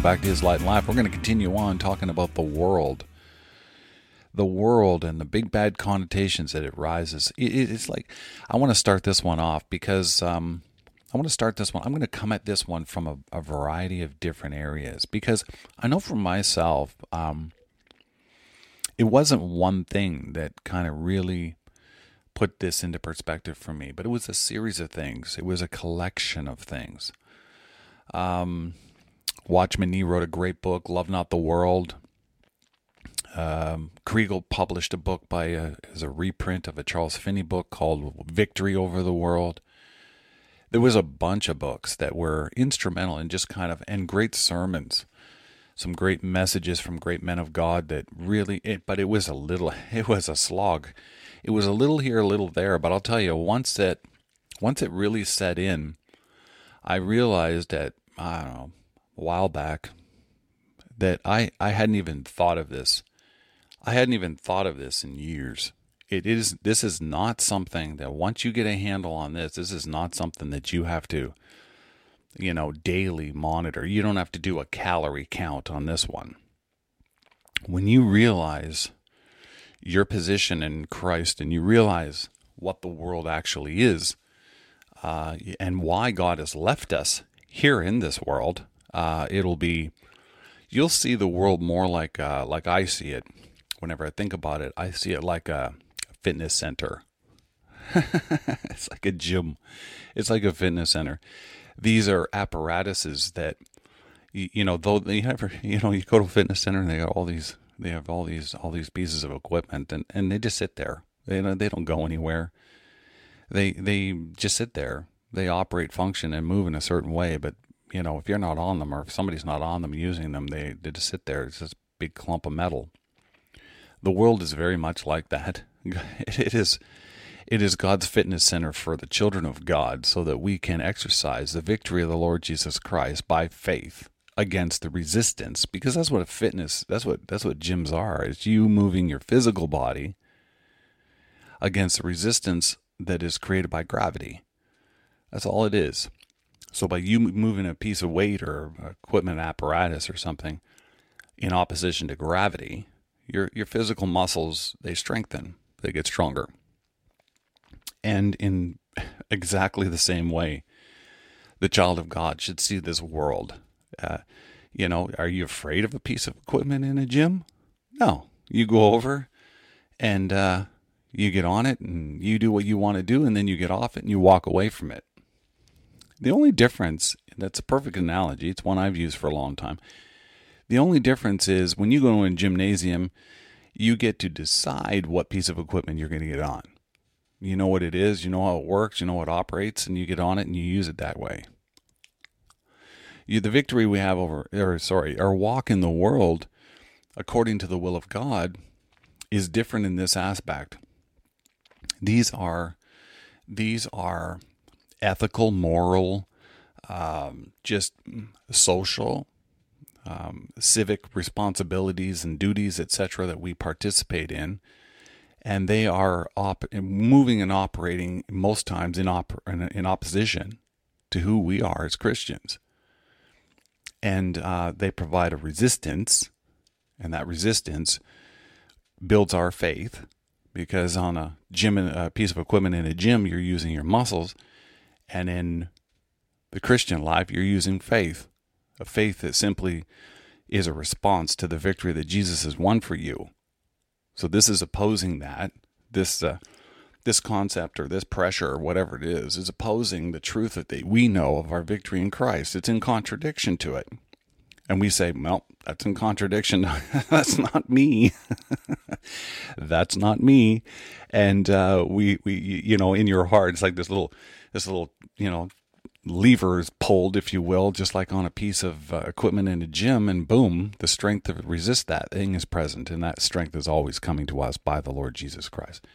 Welcome back to His Light and Life. We're going to continue on talking about the world. The world and the big bad connotations that it rises. It's like, I want to start this one off because um, I want to start this one. I'm going to come at this one from a, a variety of different areas because I know for myself, um, it wasn't one thing that kind of really put this into perspective for me, but it was a series of things. It was a collection of things. Um, Watchman Nee wrote a great book, Love Not the World. Um, Kregel published a book by a, as a reprint of a Charles Finney book called Victory Over the World. There was a bunch of books that were instrumental in just kind of and great sermons, some great messages from great men of God that really. It, but it was a little. It was a slog. It was a little here, a little there. But I'll tell you, once it once it really set in, I realized that I don't know a while back that I, I hadn't even thought of this. I hadn't even thought of this in years. It is this is not something that once you get a handle on this, this is not something that you have to, you know, daily monitor. You don't have to do a calorie count on this one. When you realize your position in Christ and you realize what the world actually is, uh, and why God has left us here in this world, uh, it'll be you'll see the world more like uh, like I see it. Whenever I think about it, I see it like a fitness center. it's like a gym. It's like a fitness center. These are apparatuses that you, you know. Though you you know you go to a fitness center and they got all these they have all these all these pieces of equipment and, and they just sit there. They they don't go anywhere. They they just sit there. They operate, function, and move in a certain way, but you know, if you're not on them or if somebody's not on them using them, they, they just sit there. It's this big clump of metal. The world is very much like that. It is it is God's fitness center for the children of God so that we can exercise the victory of the Lord Jesus Christ by faith against the resistance because that's what a fitness that's what that's what gyms are. It's you moving your physical body against the resistance that is created by gravity. That's all it is. So by you moving a piece of weight or equipment apparatus or something in opposition to gravity, your your physical muscles they strengthen, they get stronger. And in exactly the same way, the child of God should see this world. Uh, you know, are you afraid of a piece of equipment in a gym? No, you go over and uh, you get on it and you do what you want to do, and then you get off it and you walk away from it. The only difference, that's a perfect analogy, it's one I've used for a long time. The only difference is when you go to a gymnasium, you get to decide what piece of equipment you're going to get on. You know what it is, you know how it works, you know how it operates, and you get on it and you use it that way. You, the victory we have over, or sorry, our walk in the world according to the will of God is different in this aspect. These are, these are ethical, moral, um, just social, um, civic responsibilities and duties, etc., that we participate in, and they are op- moving and operating most times in, op- in opposition to who we are as Christians, and uh, they provide a resistance, and that resistance builds our faith because on a gym a piece of equipment in a gym you're using your muscles and in the Christian life, you're using faith, a faith that simply is a response to the victory that Jesus has won for you. So this is opposing that. This uh, this concept or this pressure or whatever it is is opposing the truth that we know of our victory in Christ. It's in contradiction to it. And we say, well, that's in contradiction. that's not me. that's not me. And uh, we, we, you know, in your heart, it's like this little this little, you know, lever is pulled, if you will, just like on a piece of uh, equipment in a gym, and boom, the strength to resist that thing is present, and that strength is always coming to us by the Lord Jesus Christ.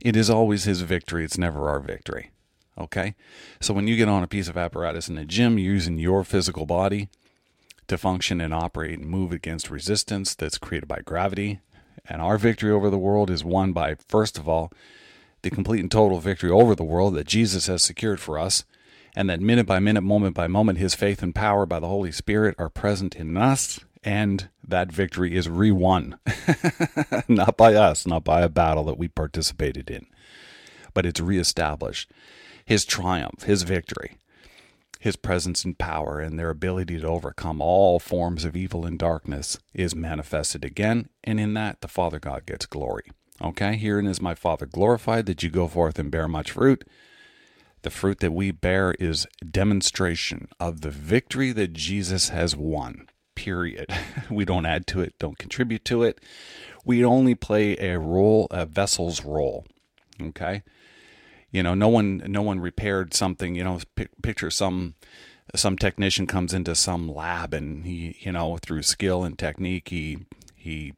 It is always His victory, it's never our victory. Okay? So when you get on a piece of apparatus in a gym, using your physical body to function and operate and move against resistance that's created by gravity. And our victory over the world is won by, first of all, the complete and total victory over the world that Jesus has secured for us and that minute by minute, moment by moment, his faith and power by the Holy Spirit are present in us, and that victory is re won. not by us, not by a battle that we participated in, but it's reestablished. His triumph, his victory, his presence and power, and their ability to overcome all forms of evil and darkness is manifested again, and in that the Father God gets glory. Okay, herein is my Father glorified that you go forth and bear much fruit the fruit that we bear is demonstration of the victory that Jesus has won. Period. We don't add to it, don't contribute to it. We only play a role, a vessel's role. Okay? You know, no one no one repaired something, you know, picture some some technician comes into some lab and he, you know, through skill and technique, he he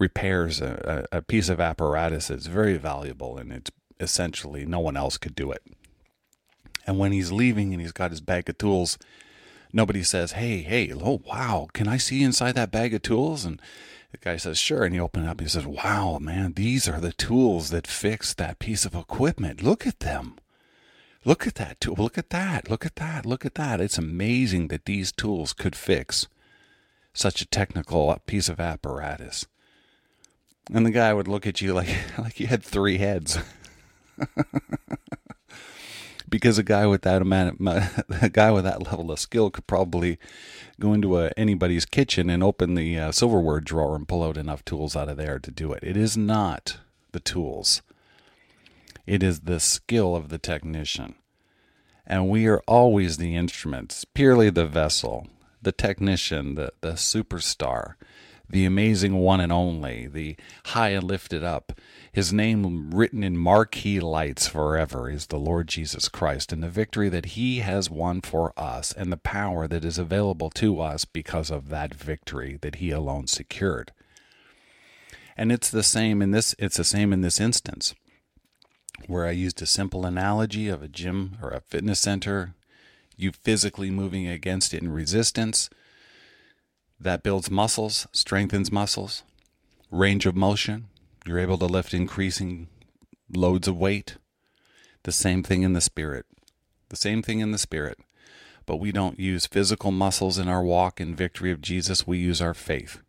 repairs a, a piece of apparatus that's very valuable and it's essentially no one else could do it. And when he's leaving and he's got his bag of tools, nobody says, Hey, hey, oh, wow, can I see inside that bag of tools? And the guy says, Sure. And he opens it up he says, Wow, man, these are the tools that fix that piece of equipment. Look at them. Look at that tool. Look at that. Look at that. Look at that. It's amazing that these tools could fix such a technical piece of apparatus. And the guy would look at you like like you had three heads. because a guy with that amount, a guy with that level of skill could probably go into a, anybody's kitchen and open the uh, silverware drawer and pull out enough tools out of there to do it. It is not the tools; it is the skill of the technician, and we are always the instruments, purely the vessel, the technician, the the superstar the amazing one and only, the high and lifted up. His name written in marquee lights forever is the Lord Jesus Christ, and the victory that he has won for us, and the power that is available to us because of that victory that he alone secured. And it's the same in this it's the same in this instance where I used a simple analogy of a gym or a fitness center, you physically moving against it in resistance that builds muscles, strengthens muscles, range of motion. You're able to lift increasing loads of weight. The same thing in the spirit. The same thing in the spirit. But we don't use physical muscles in our walk in victory of Jesus. We use our faith.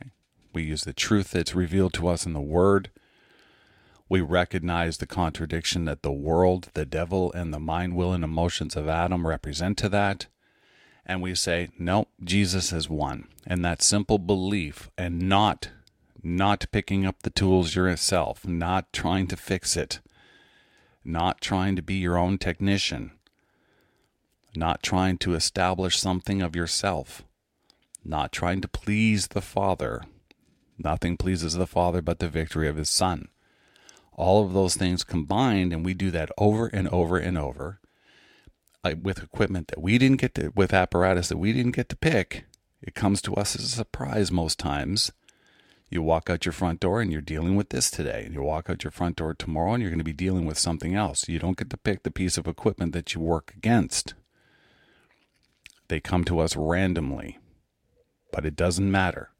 Okay? We use the truth that's revealed to us in the Word. We recognize the contradiction that the world, the devil, and the mind, will, and emotions of Adam represent to that and we say, no, Jesus has won. And that simple belief and not not picking up the tools yourself, not trying to fix it, not trying to be your own technician, not trying to establish something of yourself, not trying to please the Father. Nothing pleases the Father but the victory of His Son. All of those things combined, and we do that over and over and over, like with equipment that we didn't get to, with apparatus that we didn't get to pick, it comes to us as a surprise most times. You walk out your front door and you're dealing with this today, and you walk out your front door tomorrow and you're going to be dealing with something else. You don't get to pick the piece of equipment that you work against. They come to us randomly, but it doesn't matter.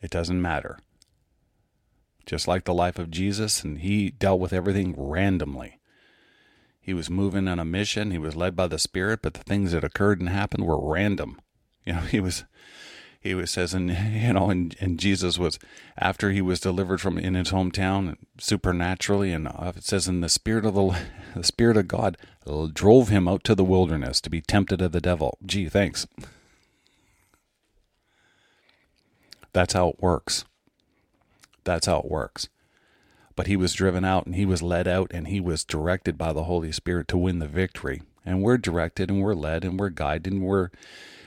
It doesn't matter. Just like the life of Jesus, and he dealt with everything randomly. He was moving on a mission. He was led by the Spirit, but the things that occurred and happened were random. You know, he was he was says and you know and, and jesus was after he was delivered from in his hometown supernaturally and uh, it says in the spirit of the the spirit of god drove him out to the wilderness to be tempted of the devil gee thanks that's how it works that's how it works but he was driven out and he was led out and he was directed by the Holy Spirit to win the victory. And we're directed and we're led and we're guided and we're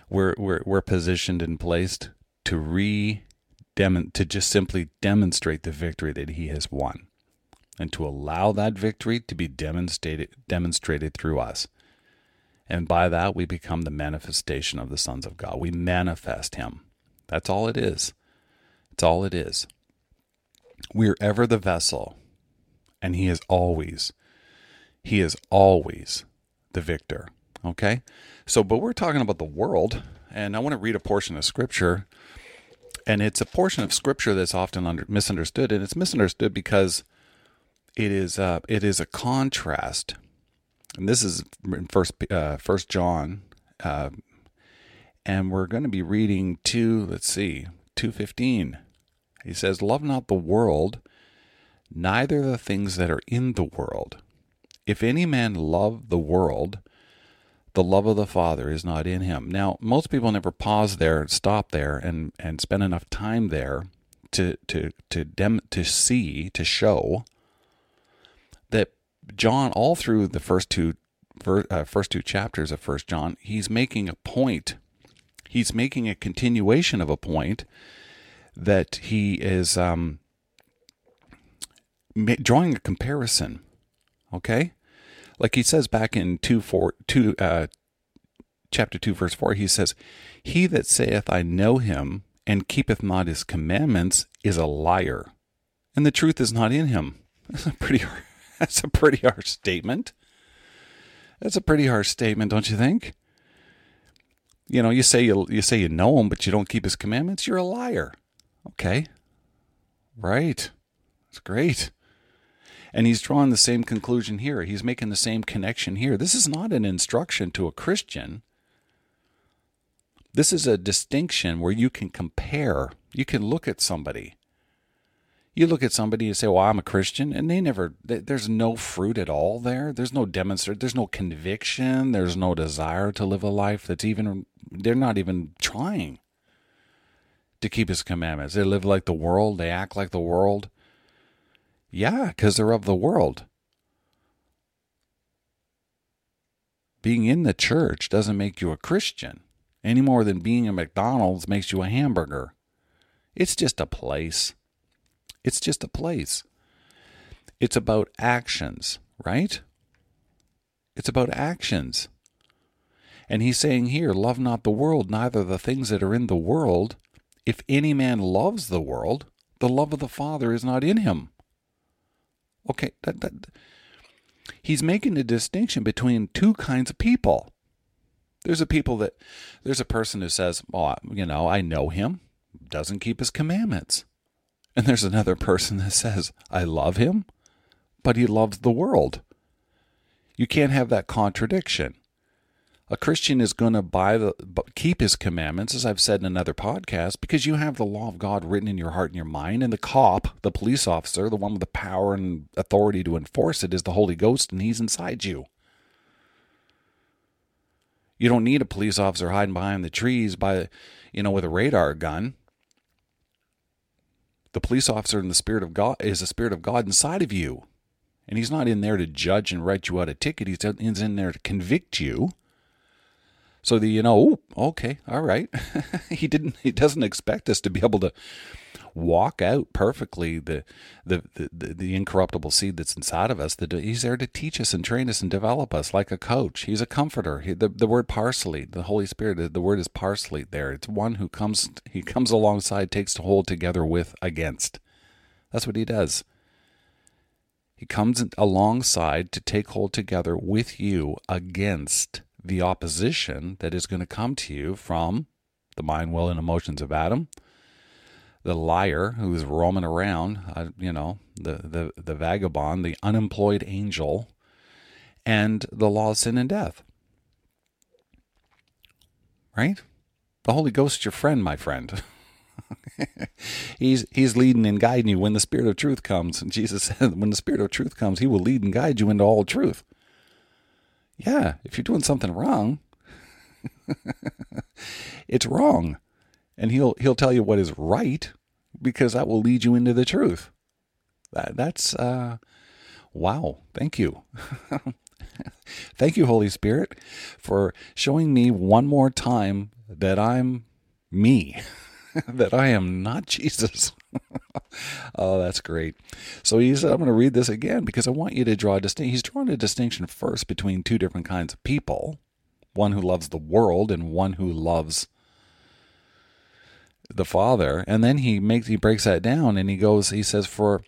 we're we're, we're positioned and placed to re to just simply demonstrate the victory that he has won. and to allow that victory to be demonstrated demonstrated through us. And by that we become the manifestation of the sons of God. We manifest him. That's all it is. It's all it is. We're ever the vessel, and he is always, he is always the victor. Okay? So, but we're talking about the world, and I want to read a portion of scripture. And it's a portion of scripture that's often under, misunderstood, and it's misunderstood because it is uh, it is a contrast, and this is in first uh, First John, uh, and we're going to be reading two. Let's see, two fifteen. He says, "Love not the world, neither the things that are in the world. If any man love the world, the love of the Father is not in him." Now, most people never pause there, stop there, and and spend enough time there to to to dem to see to show that John, all through the first two uh, first two chapters of First John, he's making a point. He's making a continuation of a point that he is um, drawing a comparison. Okay, like he says back in two four two uh, chapter two verse four, he says, "He that saith I know him and keepeth not his commandments is a liar, and the truth is not in him." That's a pretty that's a pretty harsh statement. That's a pretty harsh statement, don't you think? You know, you say you you say you know him, but you don't keep his commandments. You're a liar. Okay, right? That's great. And he's drawing the same conclusion here. He's making the same connection here. This is not an instruction to a Christian. This is a distinction where you can compare. You can look at somebody you look at somebody and say, "Well, I'm a Christian," and they never. There's no fruit at all there. There's no demonstrate. There's no conviction. There's no desire to live a life that's even. They're not even trying to keep His commandments. They live like the world. They act like the world. Yeah, because they're of the world. Being in the church doesn't make you a Christian any more than being a McDonald's makes you a hamburger. It's just a place. It's just a place. It's about actions, right? It's about actions. And he's saying here, Love not the world, neither the things that are in the world. If any man loves the world, the love of the Father is not in him. Okay, that, that, he's making a distinction between two kinds of people. There's a people that, there's a person who says, oh, well, you know, I know him, doesn't keep his commandments. And there's another person that says, I love him, but he loves the world. You can't have that contradiction. A Christian is going to buy the keep his commandments, as I've said in another podcast, because you have the law of God written in your heart and your mind, and the cop, the police officer, the one with the power and authority to enforce it, is the Holy Ghost, and he's inside you. You don't need a police officer hiding behind the trees by, you know, with a radar gun. The police officer in the spirit of God is the spirit of God inside of you. And he's not in there to judge and write you out a ticket. He's in there to convict you. So that you know, okay, all right. he didn't he doesn't expect us to be able to walk out perfectly the the, the, the incorruptible seed that's inside of us. That he's there to teach us and train us and develop us like a coach. He's a comforter. He, the, the word paraclete, the Holy Spirit, the word is paraclete there. It's one who comes, he comes alongside, takes to hold together with, against. That's what he does. He comes alongside to take hold together with you against the opposition that is going to come to you from the mind, will, and emotions of Adam the liar who's roaming around, uh, you know, the, the, the vagabond, the unemployed angel, and the law of sin and death. Right? The Holy Ghost, is your friend, my friend. he's he's leading and guiding you when the Spirit of truth comes. And Jesus said, when the Spirit of truth comes, he will lead and guide you into all truth. Yeah, if you're doing something wrong, it's wrong and he'll he'll tell you what is right because that will lead you into the truth. That that's uh, wow. Thank you. Thank you, Holy Spirit, for showing me one more time that I'm me. that I am not Jesus. oh, that's great. So he said, I'm going to read this again because I want you to draw a distinction. He's drawing a distinction first between two different kinds of people, one who loves the world and one who loves the Father. And then he makes he breaks that down and he goes he says for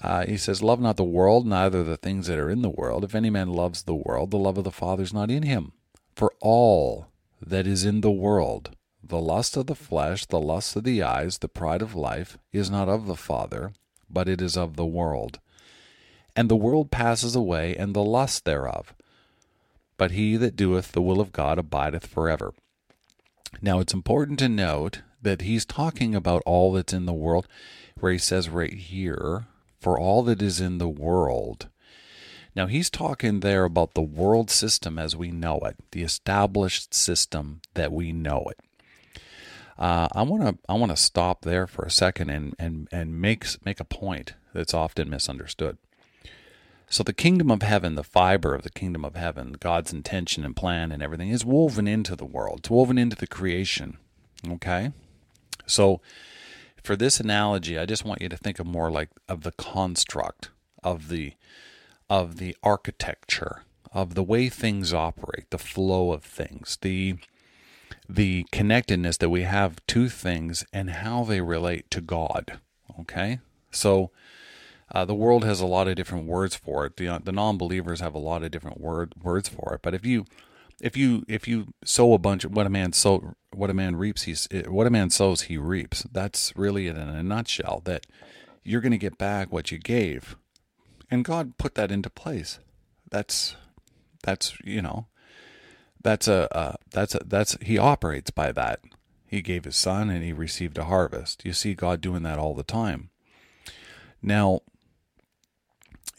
uh, he says, Love not the world, neither the things that are in the world. If any man loves the world, the love of the Father is not in him. For all that is in the world, the lust of the flesh, the lust of the eyes, the pride of life, is not of the Father, but it is of the world. And the world passes away, and the lust thereof. But he that doeth the will of God abideth forever. Now it's important to note that he's talking about all that's in the world, where he says right here, for all that is in the world. Now, he's talking there about the world system as we know it, the established system that we know it. Uh, I want to I want to stop there for a second and and and make make a point that's often misunderstood. So the kingdom of heaven, the fiber of the kingdom of heaven, God's intention and plan and everything is woven into the world. It's woven into the creation. Okay? So for this analogy, I just want you to think of more like of the construct of the of the architecture of the way things operate, the flow of things, the the connectedness that we have to things and how they relate to God. Okay, so uh, the world has a lot of different words for it. The the non-believers have a lot of different word words for it. But if you if you if you sow a bunch of what a man sow what a man reaps he's what a man sows he reaps that's really in a nutshell that you're going to get back what you gave and god put that into place that's that's you know that's a uh, that's a that's he operates by that. He gave his son and he received a harvest. You see god doing that all the time. Now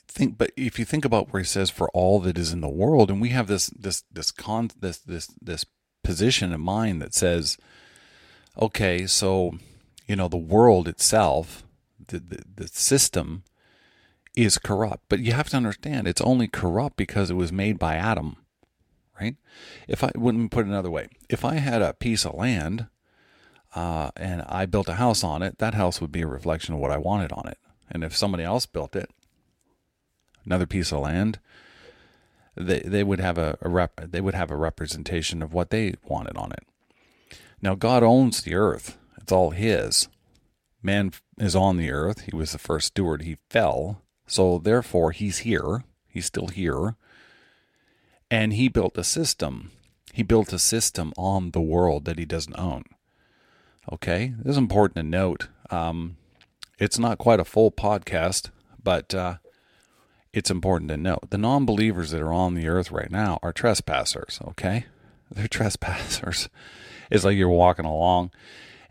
think but if you think about where he says for all that is in the world and we have this this this con this this this position in mind that says okay so you know the world itself the, the, the system is corrupt. But you have to understand it's only corrupt because it was made by adam right if i wouldn't put it another way if i had a piece of land uh, and i built a house on it that house would be a reflection of what i wanted on it and if somebody else built it another piece of land, they they would have a, a rep, they would have a representation of what they wanted on it. Now God owns the earth; it's all His. Man is on the earth; he was the first steward. He fell, so therefore He's here. He's still here, and He built a system. He built a system on the world that He doesn't own. Okay, this is important to note. Um, it's not quite a full podcast, but uh, it's important to note the non believers that are on the earth right now are trespassers, okay? They're trespassers. It's like you're walking along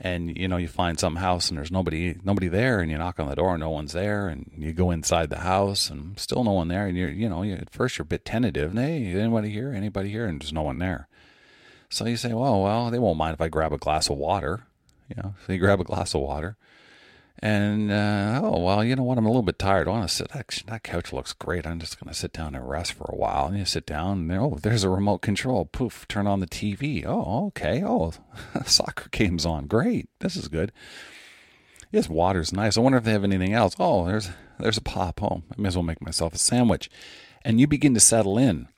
and you know you find some house and there's nobody nobody there and you knock on the door and no one's there and you go inside the house and still no one there and you're you know you, at first you're a bit tentative hey anybody here? Anybody here? And there's no one there. So you say well well they won't mind if i grab a glass of water. You know so you grab a glass of water and uh, oh well, you know what? I'm a little bit tired. I want to sit. Actually, that couch looks great. I'm just going to sit down and rest for a while. And you sit down, and oh, there's a remote control. Poof, turn on the TV. Oh, okay. Oh, soccer game's on. Great. This is good. Yes, water's nice. I wonder if they have anything else. Oh, there's there's a pop. Oh, I may as well make myself a sandwich. And you begin to settle in.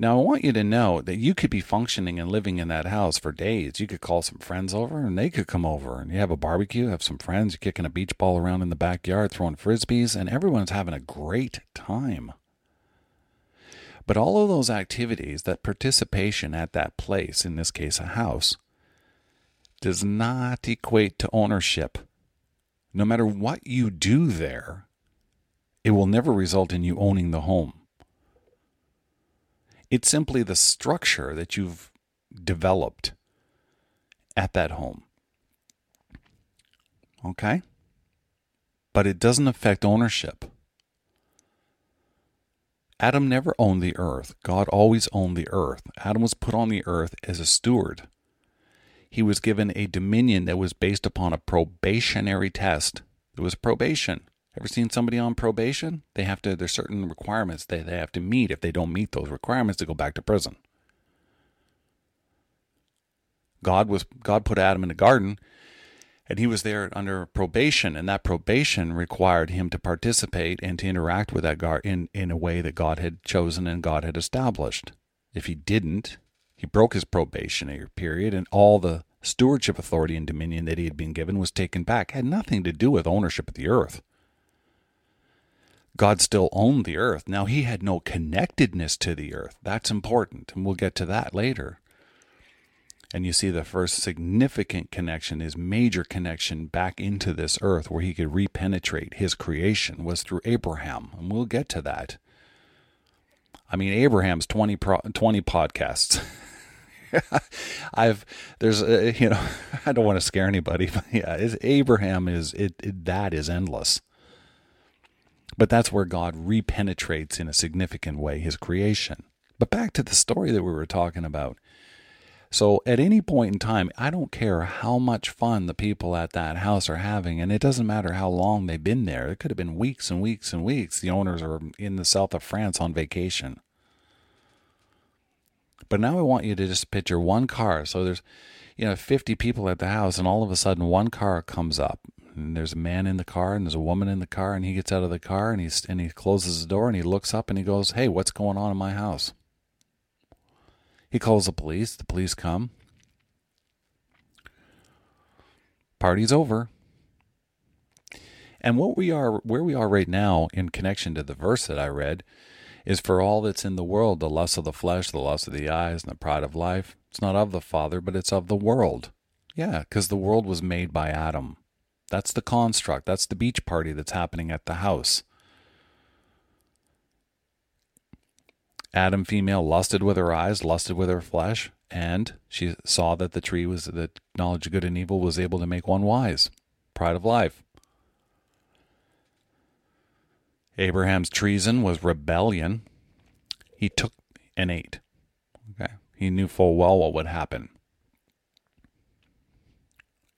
Now, I want you to know that you could be functioning and living in that house for days. You could call some friends over and they could come over and you have a barbecue, have some friends, you're kicking a beach ball around in the backyard, throwing frisbees, and everyone's having a great time. But all of those activities, that participation at that place, in this case a house, does not equate to ownership. No matter what you do there, it will never result in you owning the home. It's simply the structure that you've developed at that home. Okay? But it doesn't affect ownership. Adam never owned the earth. God always owned the earth. Adam was put on the earth as a steward. He was given a dominion that was based upon a probationary test. It was probation. Ever seen somebody on probation? They have to, there's certain requirements they, they have to meet. If they don't meet those requirements, they go back to prison. God was God put Adam in the garden And he was there under probation, and that probation required him to participate and to interact with that God in, in a way that God had chosen and God had established. If he didn't, he broke his probationary period, and all the stewardship authority and dominion that he had been given was taken back. It had nothing to do with ownership of the earth. God still owned the earth. Now, he had no connectedness to the earth. That's important, and we'll get to that later. And you see, the first significant connection, his major connection back into this earth where he could repenetrate his creation, was through Abraham. And we'll get to that. I mean, Abraham's 20, pro, 20 podcasts. I've there's uh, you know I don't want to scare anybody, but yeah, Abraham is it, it that is endless. But that's where God repenetrates in a significant way his creation. But back to the story that we were talking about. So at any point in time, I don't care how much fun the people at that house are having, and it doesn't matter how long they've been there. It could have been weeks and weeks and weeks. The owners are in the south of France on vacation. But now I want you to just picture one car. So there's, you know, 50 people at the house, and all of a sudden one car comes up. And there's a man in the car, and there's a woman in the car, and he gets out of the car, and he's and he closes the door, and he looks up, and he goes, "Hey, what's going on in my house?" He calls the police. The police come. Party's over. And what we are where we are right now in connection to the verse that I read is for all that's in the world, the lust of the flesh, the lust of the eyes, and the pride of life. It's not of the Father, but it's of the world. Yeah, because the world was made by Adam. That's the construct. That's the beach party that's happening at the house. Adam female lusted with her eyes, lusted with her flesh, and she saw that the tree was the knowledge of good and evil was able to make one wise. Pride of life. Abraham's treason was rebellion. He took and ate. Okay. He knew full well what would happen.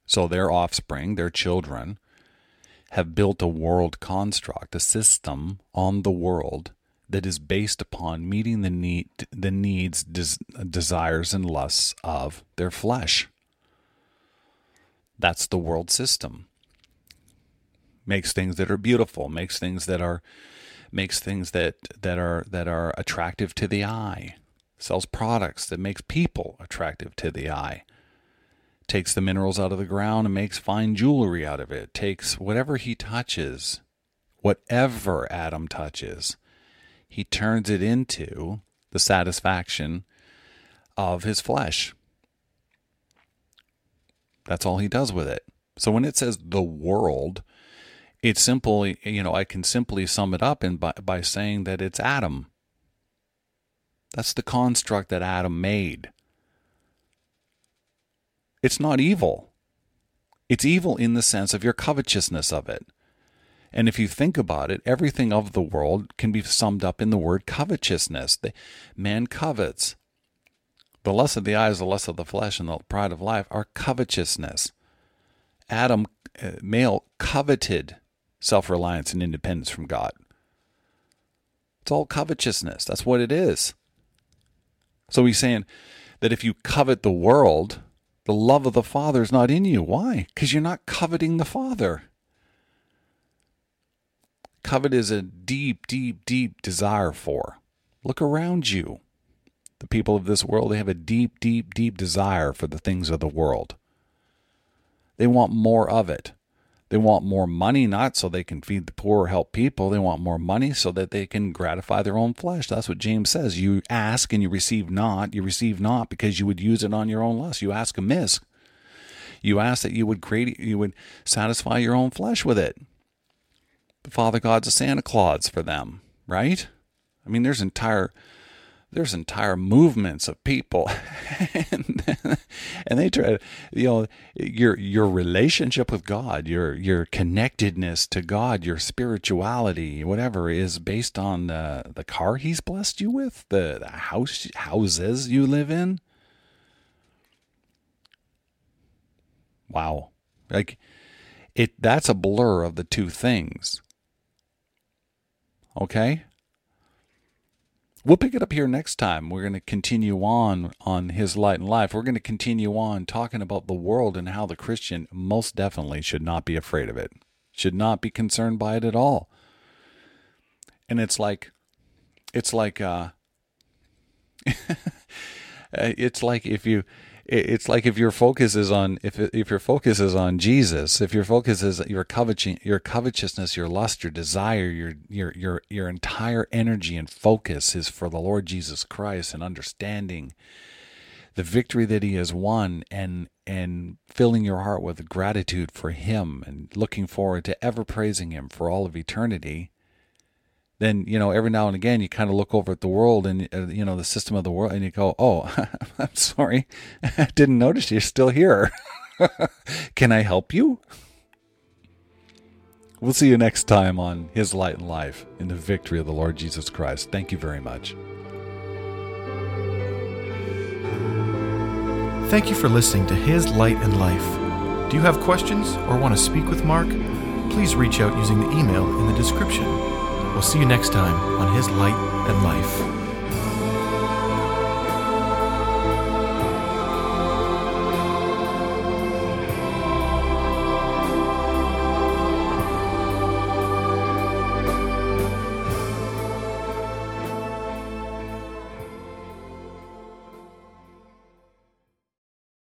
So their offspring, their children, have built a world construct, a system on the world that is based upon meeting the need the needs des, desires and lusts of their flesh. That's the world system. Makes things that are beautiful makes things that are makes things that that are that are attractive to the eye. Sells products that makes people attractive to the eye takes the minerals out of the ground and makes fine jewelry out of it takes whatever he touches whatever adam touches he turns it into the satisfaction of his flesh. That's all he does with it. So when it says the world, it's simply, you know, I can simply sum it up in by, by saying that it's Adam. That's the construct that Adam made. It's not evil. It's evil in the sense of your covetousness of it. And if you think about it, everything of the world can be summed up in the word covetousness. The, man covets. The lust of the eyes, the lust of the flesh, and the pride of life are covetousness. Adam, uh, male, coveted self reliance and independence from God. It's all covetousness. That's what it is. So he's saying that if you covet the world, the love of the Father is not in you. Why? Because you're not coveting the Father. Covet is a deep, deep, deep desire for. Look around you. The people of this world, they have a deep, deep, deep desire for the things of the world. They want more of it. They want more money, not so they can feed the poor or help people. They want more money so that they can gratify their own flesh. That's what James says. You ask and you receive not. You receive not because you would use it on your own lust. You ask amiss. You ask that you would create, you would satisfy your own flesh with it the Father God's a Santa Claus for them, right? I mean, there's entire there's entire movements of people. And, and they try to you know your your relationship with god your your connectedness to god your spirituality whatever is based on the the car he's blessed you with the, the house houses you live in. Wow. Like it that's a blur of the two things. Okay? We'll pick it up here next time. We're going to continue on on His Light and Life. We're going to continue on talking about the world and how the Christian most definitely should not be afraid of it, should not be concerned by it at all. And it's like, it's like, uh, it's like if you it's like if your focus is on if if your focus is on Jesus, if your focus is your coveting, your covetousness, your lust, your desire, your your your your entire energy and focus is for the Lord Jesus Christ and understanding the victory that he has won and and filling your heart with gratitude for him and looking forward to ever praising him for all of eternity then you know every now and again you kind of look over at the world and uh, you know the system of the world and you go oh i'm sorry i didn't notice you're still here can i help you we'll see you next time on his light and life in the victory of the lord jesus christ thank you very much Thank you for listening to His Light and Life. Do you have questions or want to speak with Mark? Please reach out using the email in the description. We'll see you next time on His Light and Life.